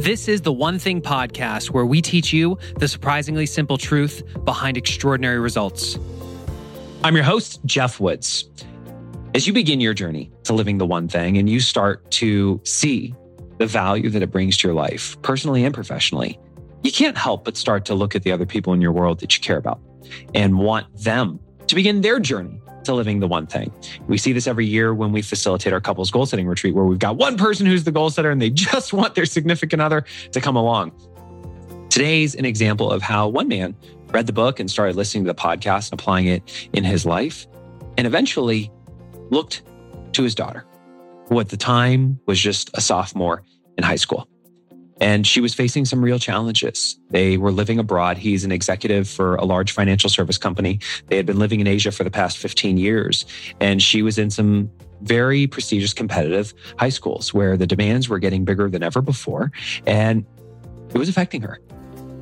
This is the One Thing podcast where we teach you the surprisingly simple truth behind extraordinary results. I'm your host, Geoff Woods. As you begin your journey to living the one thing and you start to see the value that it brings to your life, personally and professionally, you can't help but start to look at the other people in your world that you care about and want them to begin their journey to living the one thing. We see this every year when we facilitate our couples goal setting retreat, where we've got one person who's the goal setter and they just want their significant other to come along. Today's an example of how one man read the book and started listening to the podcast and applying it in his life, and eventually looked to his daughter, who at the time was just a sophomore in high school. And she was facing some real challenges. They were living abroad. He's an executive for a large financial service company. They had been living in Asia for the past 15 years. And she was in some very prestigious competitive high schools where the demands were getting bigger than ever before. And it was affecting her.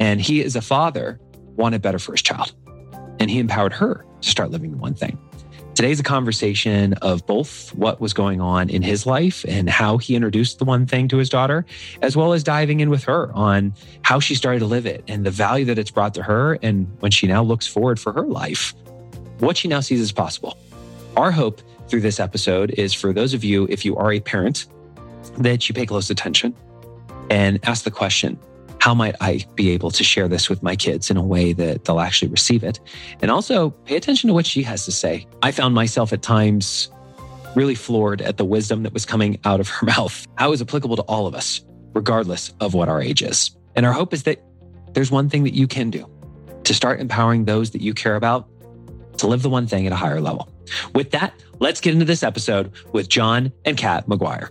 And he, as a father, wanted better for his child. And he empowered her to start living the one thing. Today's a conversation of both what was going on in his life and how he introduced the one thing to his daughter, as well as diving in with her on how she started to live it and the value that it's brought to her. And when she now looks forward for her life, what she now sees as possible. Our hope through this episode is for those of you, if you are a parent, that you pay close attention and ask the question how might I be able to share this with my kids in a way that they'll actually receive it? And also pay attention to what she has to say. I found myself at times really floored at the wisdom that was coming out of her mouth. How is applicable to all of us, regardless of what our age is. And our hope is that there's one thing that you can do to start empowering those that you care about to live the one thing at a higher level. With that, let's get into this episode with John and Cat McGuire.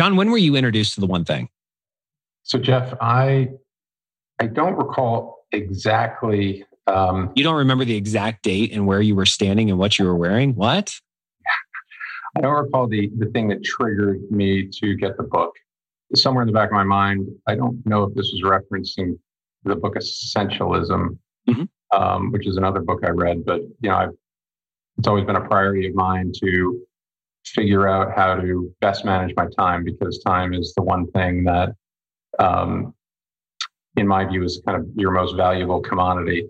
John, when were you introduced to the one thing? So, Jeff, I I don't recall exactly. Um, you don't remember the exact date and where you were standing and what you were wearing? What? I don't recall the the thing that triggered me to get the book. Somewhere in the back of my mind, I don't know if this was referencing the book Essentialism, mm-hmm. um, which is another book I read. But you know, I've, it's always been a priority of mine to figure out how to best manage my time because time is the one thing that, um, in my view, is kind of your most valuable commodity.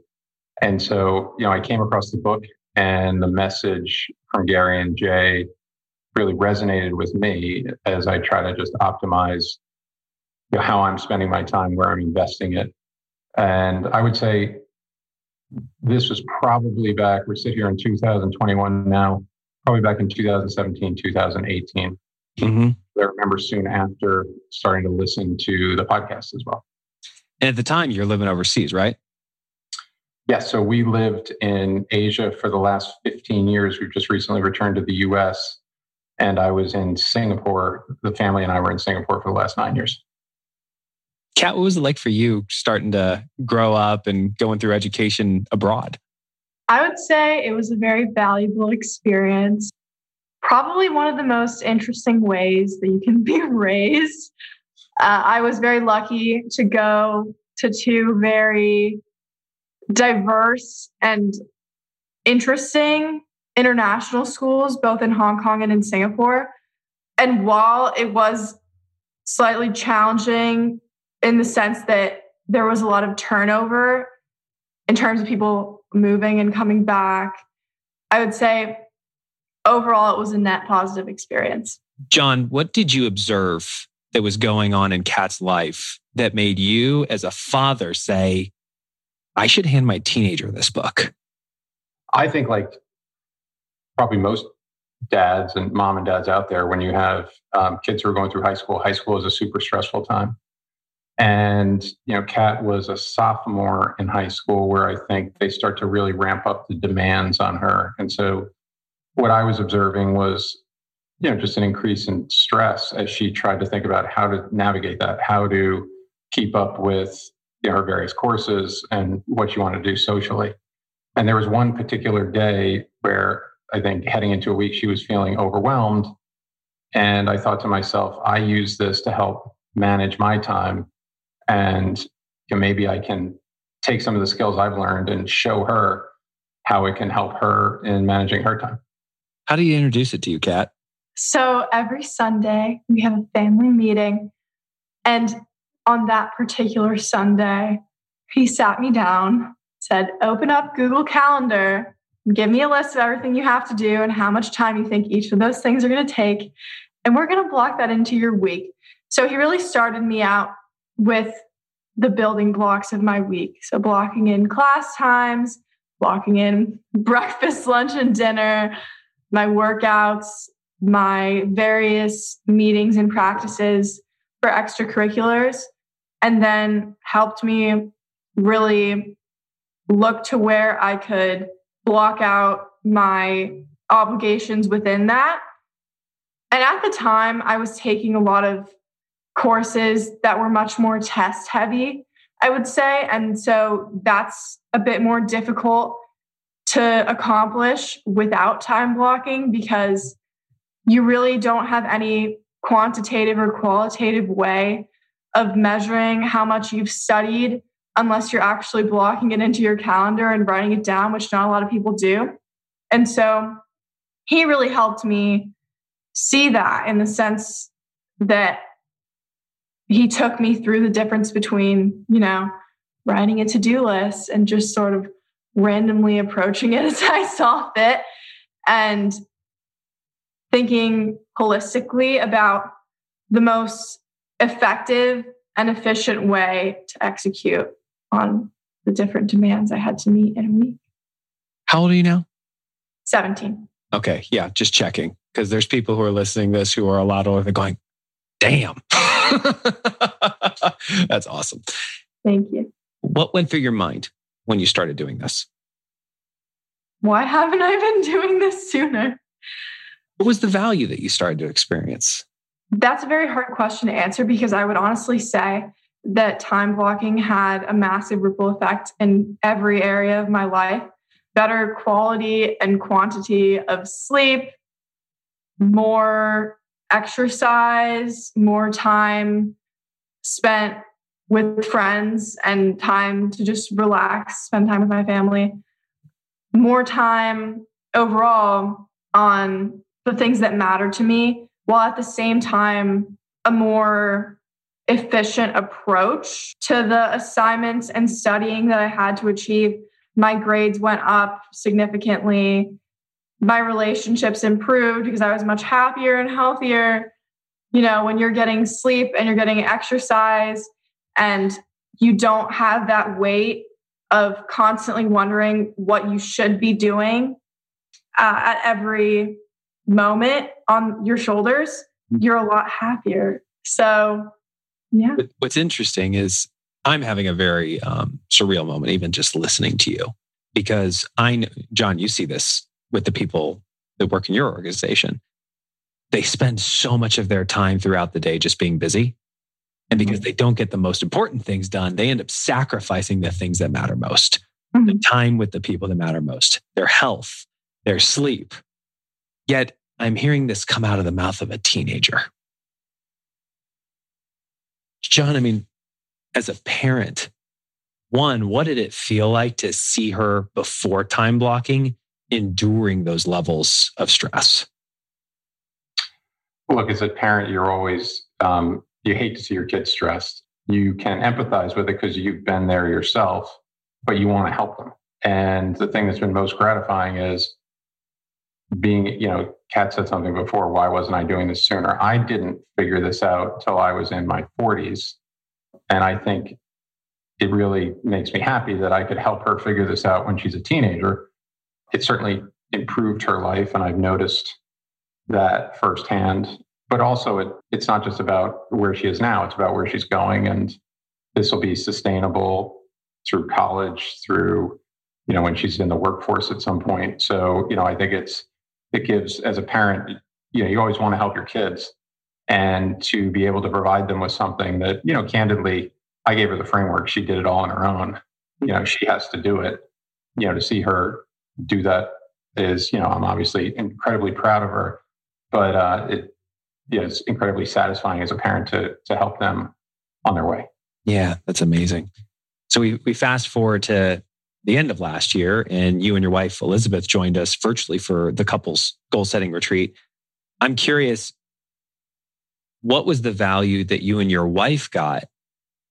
And so, you know, I came across the book and the message from Gary and Jay really resonated with me as I try to just optimize you know, how I'm spending my time, where I'm investing it. And I would say this was probably back, we sit here in 2021 now probably back in 2017, 2018. Mm-hmm. I remember soon after starting to listen to the podcast as well. And at the time, you're living overseas, right? Yes. Yeah, so we lived in Asia for the last 15 years. We've just recently returned to the US. And I was in Singapore. The family and I were in Singapore for the last nine years. Cat, what was it like for you starting to grow up and going through education abroad? I would say it was a very valuable experience. Probably one of the most interesting ways that you can be raised. Uh, I was very lucky to go to two very diverse and interesting international schools, both in Hong Kong and in Singapore. And while it was slightly challenging in the sense that there was a lot of turnover in terms of people moving and coming back. I would say overall, it was a net positive experience. John, what did you observe that was going on in Cat's life that made you, as a father, say, I should hand my teenager this book? I think, like probably most dads and mom and dads out there, when you have um, kids who are going through high school, high school is a super stressful time. And, you know, Cat was a sophomore in high school where I think they start to really ramp up the demands on her. And so what I was observing was, you know, just an increase in stress as she tried to think about how to navigate that, how to keep up with you know, her various courses and what you want to do socially. And there was one particular day where I think heading into a week, she was feeling overwhelmed. And I thought to myself, I use this to help manage my time. And you know, maybe I can take some of the skills I've learned and show her how it can help her in managing her time. How do you introduce it to you, Cat? So every Sunday, we have a family meeting. And on that particular Sunday, he sat me down, said, Open up Google Calendar, give me a list of everything you have to do and how much time you think each of those things are going to take. And we're going to block that into your week. So he really started me out with the building blocks of my week. So blocking in class times, blocking in breakfast, lunch, and dinner, my workouts, my various meetings and practices for extracurriculars and then helped me really look to where I could block out my obligations within that. And at the time, I was taking a lot of courses that were much more test heavy, I would say. And so that's a bit more difficult to accomplish without time blocking because you really don't have any quantitative or qualitative way of measuring how much you've studied unless you're actually blocking it into your calendar and writing it down, which not a lot of people do. And so he really helped me see that in the sense that he took me through the difference between, you know, writing a to do list and just sort of randomly approaching it as I saw fit and thinking holistically about the most effective and efficient way to execute on the different demands I had to meet in a week. How old are you now? 17. Okay. Yeah. Just checking. Because there's people who are listening this who are a lot older. They're going, damn. That's awesome. Thank you. What went through your mind when you started doing this? Why haven't I been doing this sooner? What was the value that you started to experience? That's a very hard question to answer because I would honestly say that time blocking had a massive ripple effect in every area of my life. Better quality and quantity of sleep, more exercise, more time spent with friends and time to just relax, spend time with my family, more time overall on the things that matter to me, while at the same time, a more efficient approach to the assignments and studying that I had to achieve. My grades went up significantly. My relationships improved because I was much happier and healthier. You know, when you're getting sleep and you're getting exercise and you don't have that weight of constantly wondering what you should be doing uh, at every moment on your shoulders, you're a lot happier. So, yeah. What's interesting is I'm having a very um, surreal moment, even just listening to you, because I know, John, you see this with the people that work in your organization. They spend so much of their time throughout the day just being busy. And because mm-hmm. they don't get the most important things done, they end up sacrificing the things that matter most mm-hmm. the time with the people that matter most, their health, their sleep. Yet I'm hearing this come out of the mouth of a teenager. John, I mean, as a parent, one, what did it feel like to see her before time blocking enduring those levels of stress? Look, as a parent, you're always, um, you hate to see your kids stressed. you can empathize with it because you've been there yourself, but you want to help them. And the thing that's been most gratifying is being, you know, Cat said something before, why wasn't I doing this sooner? I didn't figure this out till I was in my 40s. And I think it really makes me happy that I could help her figure this out when she's a teenager. It certainly improved her life, and I've noticed that firsthand. But also, it, it's not just about where she is now, it's about where she's going. And this will be sustainable through college, through, you know, when she's in the workforce at some point. So, you know, I think it's, it gives, as a parent, you know, you always want to help your kids and to be able to provide them with something that, you know, candidly, I gave her the framework. She did it all on her own. You know, she has to do it. You know, to see her do that is, you know, I'm obviously incredibly proud of her, but uh, it, yeah, it's incredibly satisfying as a parent to to help them on their way. Yeah, that's amazing. So we we fast forward to the end of last year, and you and your wife Elizabeth joined us virtually for the couples goal setting retreat. I'm curious, what was the value that you and your wife got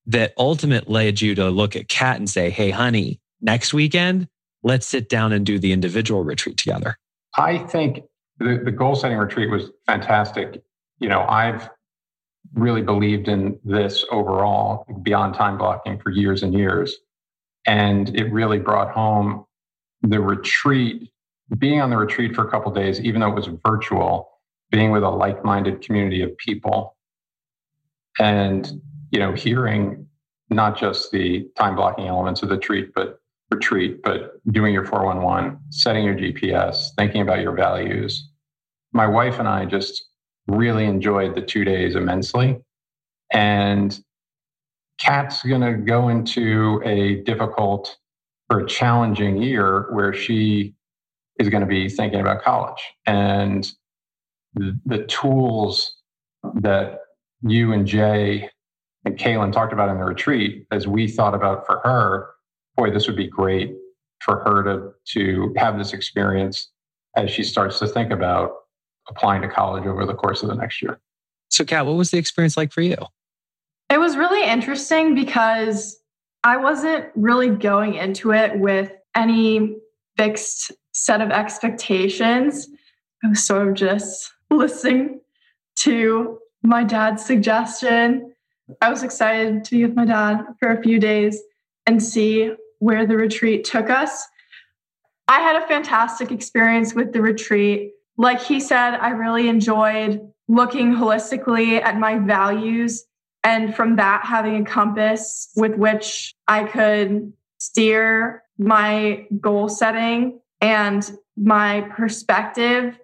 that ultimately led you to look at Cat and say, "Hey, honey, next weekend, let's sit down and do the individual retreat together." I think the, the goal setting retreat was fantastic. You know, I've really believed in this overall beyond time blocking for years and years. And it really brought home the retreat, being on the retreat for a couple days, even though it was virtual, being with a like minded community of people. And you know, hearing not just the time blocking elements of the treat, but retreat, but doing your 411, setting your GPS, thinking about your values. My wife and I just really enjoyed the two days immensely. And Cat's going to go into a difficult or challenging year where she is going to be thinking about college. And the, the tools that you and Jay and Kaylin talked about in the retreat, as we thought about for her, boy, this would be great for her to, to have this experience as she starts to think about applying to college over the course of the next year. So, Cat, what was the experience like for you? It was really interesting because I wasn't really going into it with any fixed set of expectations. I was sort of just listening to my dad's suggestion I was excited to be with my dad for a few days and see where the retreat took us. I had a fantastic experience with the retreat. Like he said, I really enjoyed looking holistically at my values and from that having a compass with which I could steer my goal setting and my perspective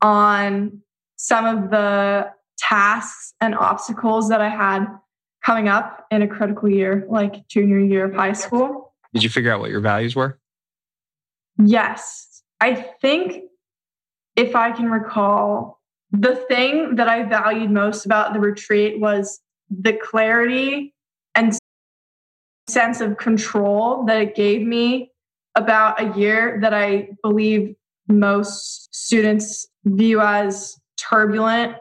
on some of the tasks and obstacles that I had coming up in a critical year, like junior year of high school. Did you figure out what your values were? Yes. I think if I can recall, the thing that I valued most about the retreat was the clarity and sense of control that it gave me about a year that I believe most students view as turbulent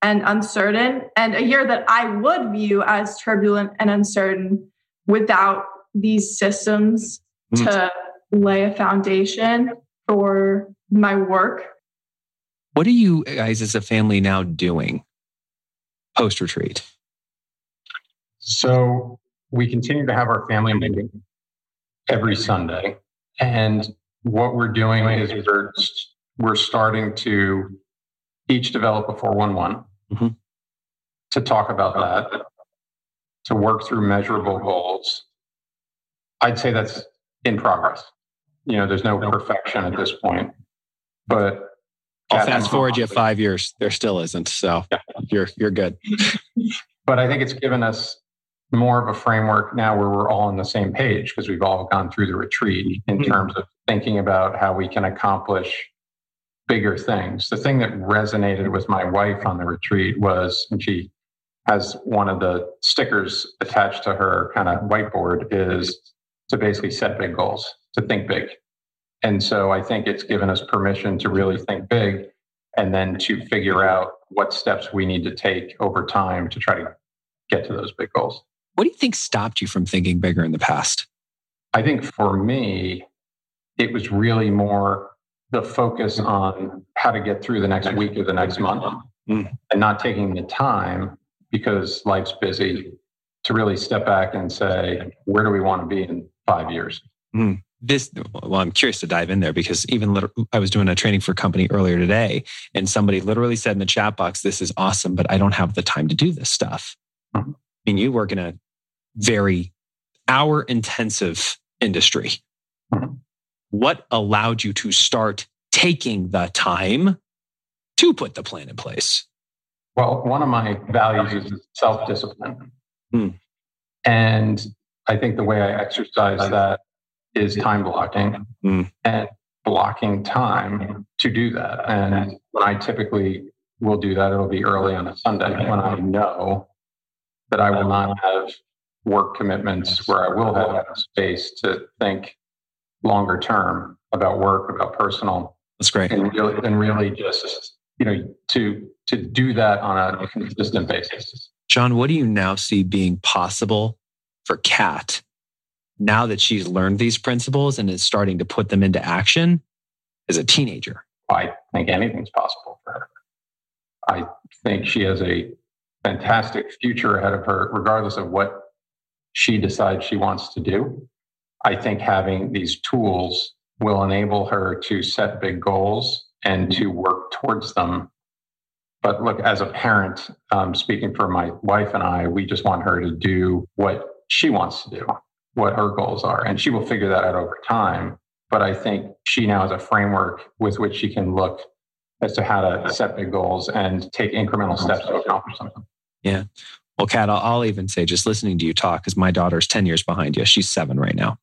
and uncertain, and a year that I would view as turbulent and uncertain without these systems mm. to lay a foundation for my work. What are you guys as a family now doing post retreat? So we continue to have our family meeting every Sunday. And what we're doing is we're, we're starting to each develop a 411 mm-hmm. to talk about that, to work through measurable goals. I'd say that's in progress. You know, there's no perfection at this point, but I'll fast forward you five years. There still isn't. So yeah. you're you're good. but I think it's given us more of a framework now where we're all on the same page because we've all gone through the retreat in mm-hmm. terms of thinking about how we can accomplish bigger things. The thing that resonated with my wife on the retreat was, and she has one of the stickers attached to her kind of whiteboard, is to basically set big goals, to think big. And so I think it's given us permission to really think big and then to figure out what steps we need to take over time to try to get to those big goals. What do you think stopped you from thinking bigger in the past? I think for me, it was really more the focus on how to get through the next week or the next month mm. and not taking the time because life's busy to really step back and say, where do we want to be in five years? Mm. This, well, I'm curious to dive in there because even I was doing a training for a company earlier today, and somebody literally said in the chat box, This is awesome, but I don't have the time to do this stuff. Mm-hmm. I mean, you work in a very hour intensive industry. Mm-hmm. What allowed you to start taking the time to put the plan in place? Well, one of my values is self discipline. Mm. And I think the way I exercise that is time blocking mm. and blocking time to do that. And when I typically will do that, it'll be early on a Sunday when I know that I will not have work commitments where I will have space to think longer term about work, about personal. That's great. And really, and really just, you know, to to do that on a consistent basis. John, what do you now see being possible for Cat now that she's learned these principles and is starting to put them into action as a teenager? I think anything's possible for her. I think she has a fantastic future ahead of her, regardless of what she decides she wants to do. I think having these tools will enable her to set big goals and to work towards them but look, as a parent, um, speaking for my wife and I, we just want her to do what she wants to do, what her goals are. And she will figure that out over time. But I think she now has a framework with which she can look as to how to set big goals and take incremental steps to accomplish something. Yeah. Well, Cat, I'll, I'll even say just listening to you talk, because my daughter's 10 years behind you. She's seven right now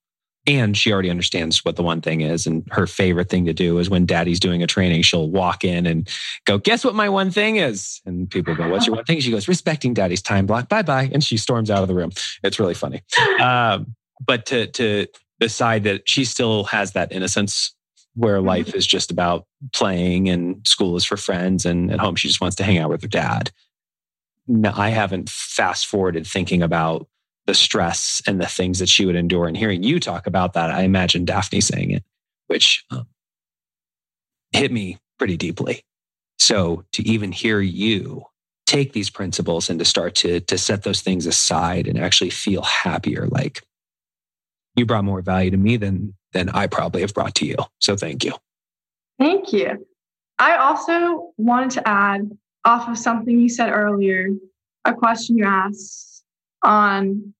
and she already understands what the one thing is and her favorite thing to do is when daddy's doing a training she'll walk in and go guess what my one thing is? And people go what's your one thing? She goes respecting daddy's time block. Bye bye. And she storms out of the room. It's really funny. Um, but to to decide that she still has that innocence where mm-hmm. life is just about playing and school is for friends and at home she just wants to hang out with her dad. No, i haven't fast forwarded thinking about the stress and the things that she would endure. And hearing you talk about that, I imagine Daphne saying it, which um, hit me pretty deeply. So to even hear you take these principles and to start to, to set those things aside and actually feel happier, like you brought more value to me than, than I probably have brought to you. So thank you. Thank you. I also wanted to add off of something you said earlier, a question you asked on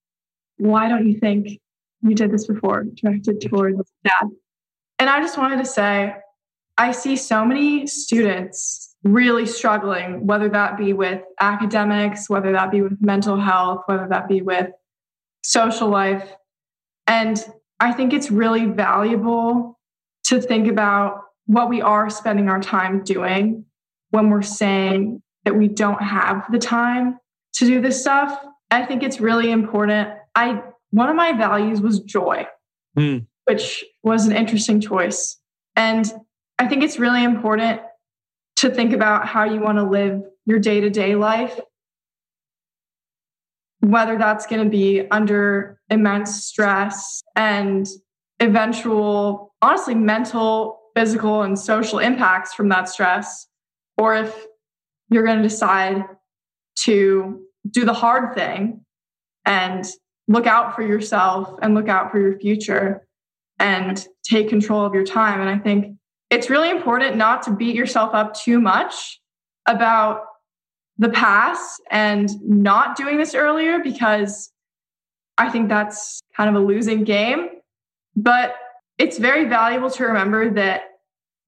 why don't you think you did this before, directed towards dad? And I just wanted to say, I see so many students really struggling, whether that be with academics, whether that be with mental health, whether that be with social life. And I think it's really valuable to think about what we are spending our time doing when we're saying that we don't have the time to do this stuff. I think it's really important I one of my values was joy, mm. which was an interesting choice. And I think it's really important to think about how you want to live your day to day life, whether that's going to be under immense stress and eventual, honestly, mental, physical, and social impacts from that stress, or if you're going to decide to do the hard thing and look out for yourself and look out for your future and take control of your time. And I think it's really important not to beat yourself up too much about the past and not doing this earlier because I think that's kind of a losing game. But it's very valuable to remember that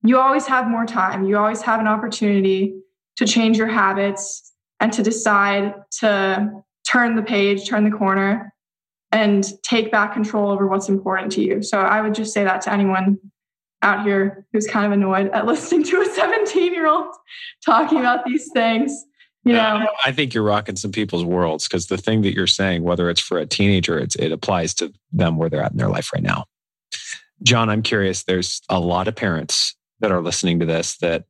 you always have more time. You always have an opportunity to change your habits and to decide to turn the page, turn the corner, and take back control over what's important to you. So I would just say that to anyone out here who's kind of annoyed at listening to a 17 year old talking about these things. You know, I think you're rocking some people's worlds because the thing that you're saying, whether it's for a teenager, it's, it applies to them where they're at in their life right now. John, I'm curious. There's a lot of parents that are listening to this that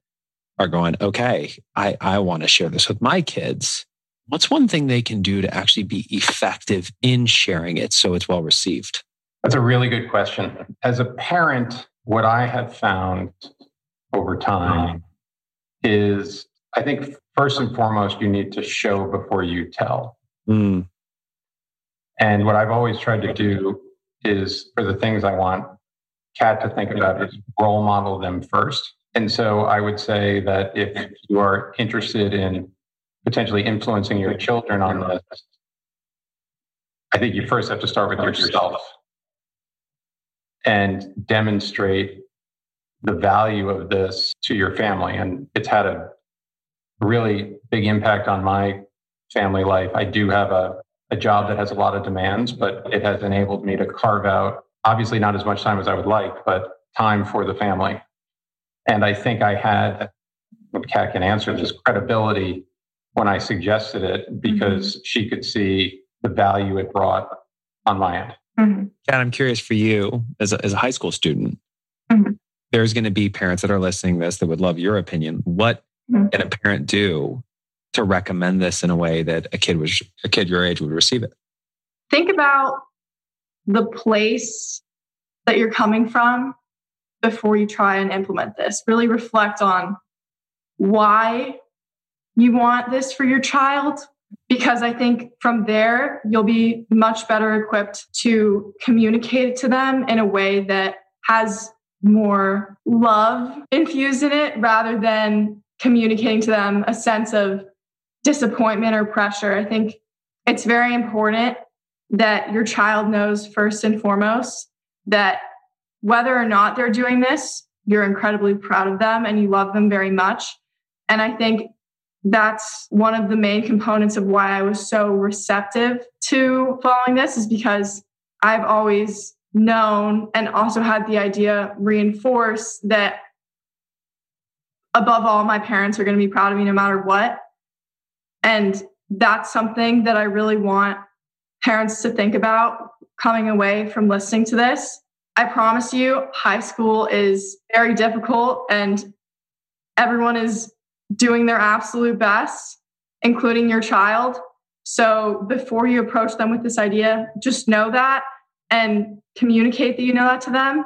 are going, okay, I, I want to share this with my kids. What's one thing they can do to actually be effective in sharing it so it's well received? That's a really good question. As a parent, what I have found over time is I think first and foremost, you need to show before you tell. Mm. And what I've always tried to do is for the things I want Cat to think about is role model them first. And so I would say that if you are interested in potentially influencing your children on this, I think you first have to start with yourself and demonstrate the value of this to your family. And it's had a really big impact on my family life. I do have a, a job that has a lot of demands, but it has enabled me to carve out, obviously, not as much time as I would like, but time for the family. And I think I had, Cat can answer this, credibility when I suggested it because mm-hmm. she could see the value it brought on my end. Mm-hmm. And I'm curious for you as a, as a high school student, mm-hmm. there's going to be parents that are listening to this that would love your opinion. What mm-hmm. can a parent do to recommend this in a way that a kid was a kid your age would receive it? Think about the place that you're coming from before you try and implement this. Really reflect on why you want this for your child because I think from there, you'll be much better equipped to communicate to them in a way that has more love infused in it rather than communicating to them a sense of disappointment or pressure. I think it's very important that your child knows first and foremost that whether or not they're doing this, you're incredibly proud of them and you love them very much. And I think that's one of the main components of why I was so receptive to following this is because I've always known and also had the idea reinforced that above all, my parents are going to be proud of me no matter what. And that's something that I really want parents to think about coming away from listening to this. I promise you, high school is very difficult and everyone is doing their absolute best, including your child. So before you approach them with this idea, just know that and communicate that you know that to them.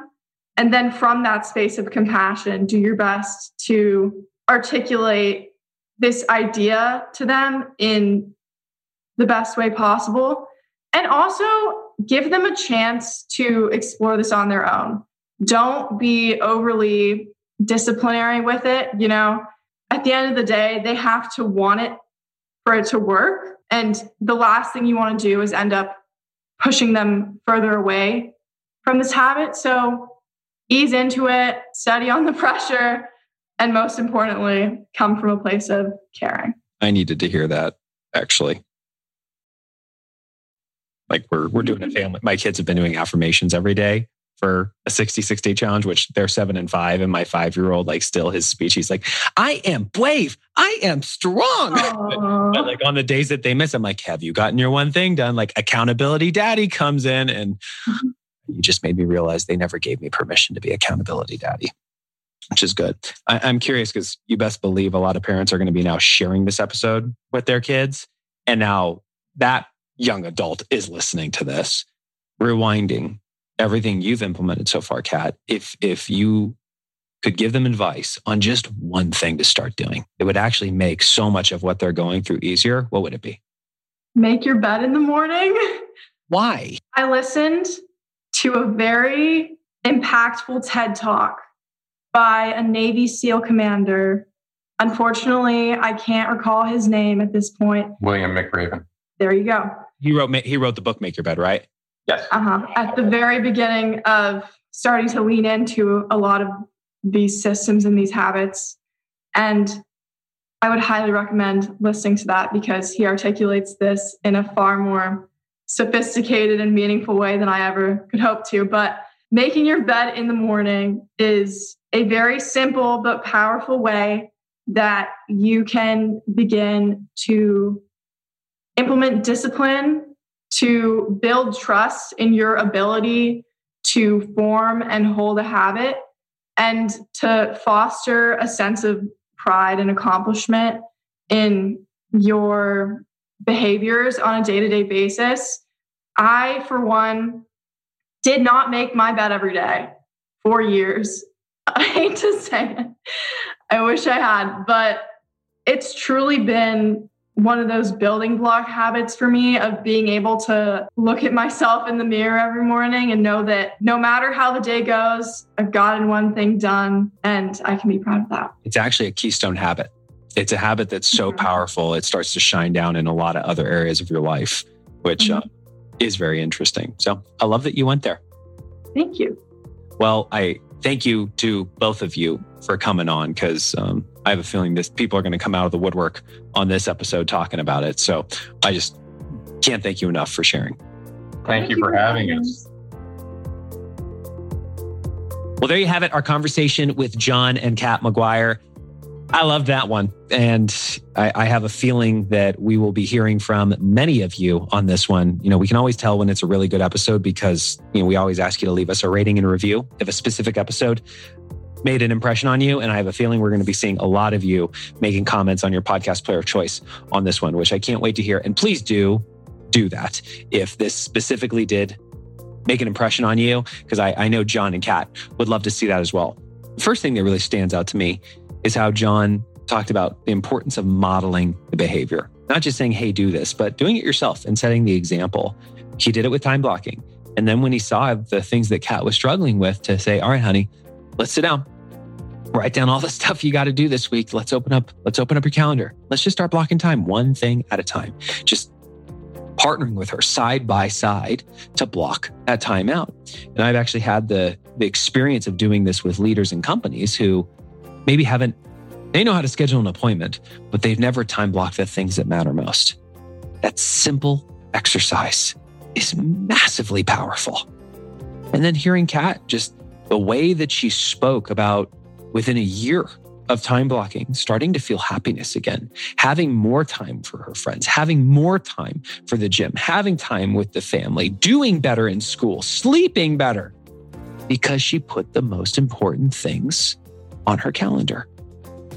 And then from that space of compassion, do your best to articulate this idea to them in the best way possible. And also give them a chance to explore this on their own. Don't be overly disciplinary with it. You know, at the end of the day, they have to want it for it to work. And the last thing you want to do is end up pushing them further away from this habit. So ease into it, study on the pressure, and most importantly, come from a place of caring. I needed to hear that actually. Like we're we're doing a family. My kids have been doing affirmations every day for a 66 day challenge, which they're seven and five. And my five year old, like, still his speech, he's like, I am brave. I am strong. but, but, like on the days that they miss, I'm like, have you gotten your one thing done? Like, accountability daddy comes in and mm-hmm. you just made me realize they never gave me permission to be accountability daddy. Which is good. I, I'm curious because you best believe a lot of parents are going to be now sharing this episode with their kids. And now that young adult is listening to this, rewinding everything you've implemented so far, Cat, if if you could give them advice on just one thing to start doing, it would actually make so much of what they're going through easier. What would it be? Make your bed in the morning. Why? I listened to a very impactful TED talk by a Navy SEAL commander. Unfortunately, I can't recall his name at this point. William McRaven. There you go. He wrote he wrote the book Make Your Bed, right? Yes. Uh-huh. At the very beginning of starting to lean into a lot of these systems and these habits. And I would highly recommend listening to that because he articulates this in a far more sophisticated and meaningful way than I ever could hope to. But making your bed in the morning is a very simple but powerful way that you can begin to implement discipline to build trust in your ability to form and hold a habit and to foster a sense of pride and accomplishment in your behaviors on a day to day basis. I, for one, did not make my bed every day for years. I hate to say it. I wish I had, but it's truly been one of those building block habits for me of being able to look at myself in the mirror every morning and know that no matter how the day goes, I've gotten one thing done and I can be proud of that. It's actually a keystone habit. It's a habit that's so mm-hmm. powerful, it starts to shine down in a lot of other areas of your life, which mm-hmm. uh, is very interesting. So I love that you went there. Thank you. Well, I thank you to both of you for coming on because um, I have a feeling this people are going to come out of the woodwork on this episode talking about it. So I just can't thank you enough for sharing. Thank, thank you for having us. Well, there you have it, our conversation with John and Cat McGuire. I love that one. And I, I, have a feeling that we will be hearing from many of you on this one. You know, we can always tell when it's a really good episode because, you know, we always ask you to leave us a rating and review of a specific episode made an impression on you. And I have a feeling we're going to be seeing a lot of you making comments on your podcast player of choice on this one, which I can't wait to hear. And please do do that if this specifically did make an impression on you, because I, I know John and Cat would love to see that as well. First thing that really stands out to me is how John talked about the importance of modeling the behavior, not just saying, hey, do this, but doing it yourself and setting the example. He did it with time blocking. And then when he saw the things that Cat was struggling with, to say, all right, honey, let's sit down. Write down all the stuff you got to do this week. Let's open up, let's open up your calendar. Let's just start blocking time one thing at a time. Just partnering with her side by side to block that time out. And I've actually had the, the experience of doing this with leaders and companies who maybe haven't, they know how to schedule an appointment, but they've never time blocked the things that matter most. That simple exercise is massively powerful. And then hearing Cat, just the way that she spoke about within a year of time blocking, starting to feel happiness again, having more time for her friends, having more time for the gym, having time with the family, doing better in school, sleeping better, because she put the most important things on her calendar.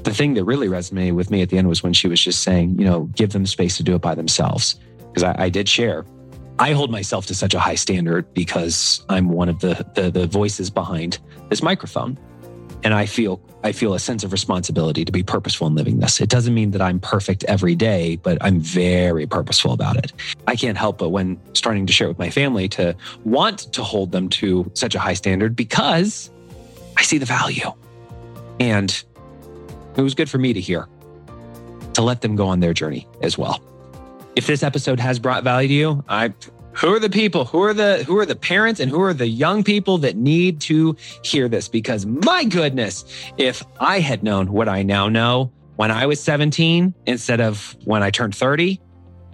The thing that really resonated with me at the end was when she was just saying, you know, give them space to do it by themselves. Because I, I, did share. I hold myself to such a high standard because I'm one of the, the, the voices behind this microphone. And I feel I feel a sense of responsibility to be purposeful in living this. It doesn't mean that I'm perfect every day, but I'm very purposeful about it. I can't help but when starting to share with my family to want to hold them to such a high standard because I see the value. And it was good for me to hear, to let them go on their journey as well. If this episode has brought value to you, I who are the people who are the who are the parents and who are the young people that need to hear this because my goodness if i had known what i now know when i was 17 instead of when i turned 30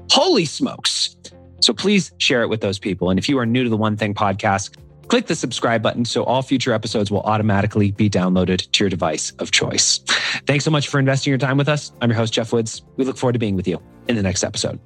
holy smokes so please share it with those people and if you are new to the one thing podcast Click the subscribe button so all future episodes will automatically be downloaded to your device of choice. Thanks so much for investing your time with us. I'm your host, Geoff Woods. We look forward to being with you in the next episode.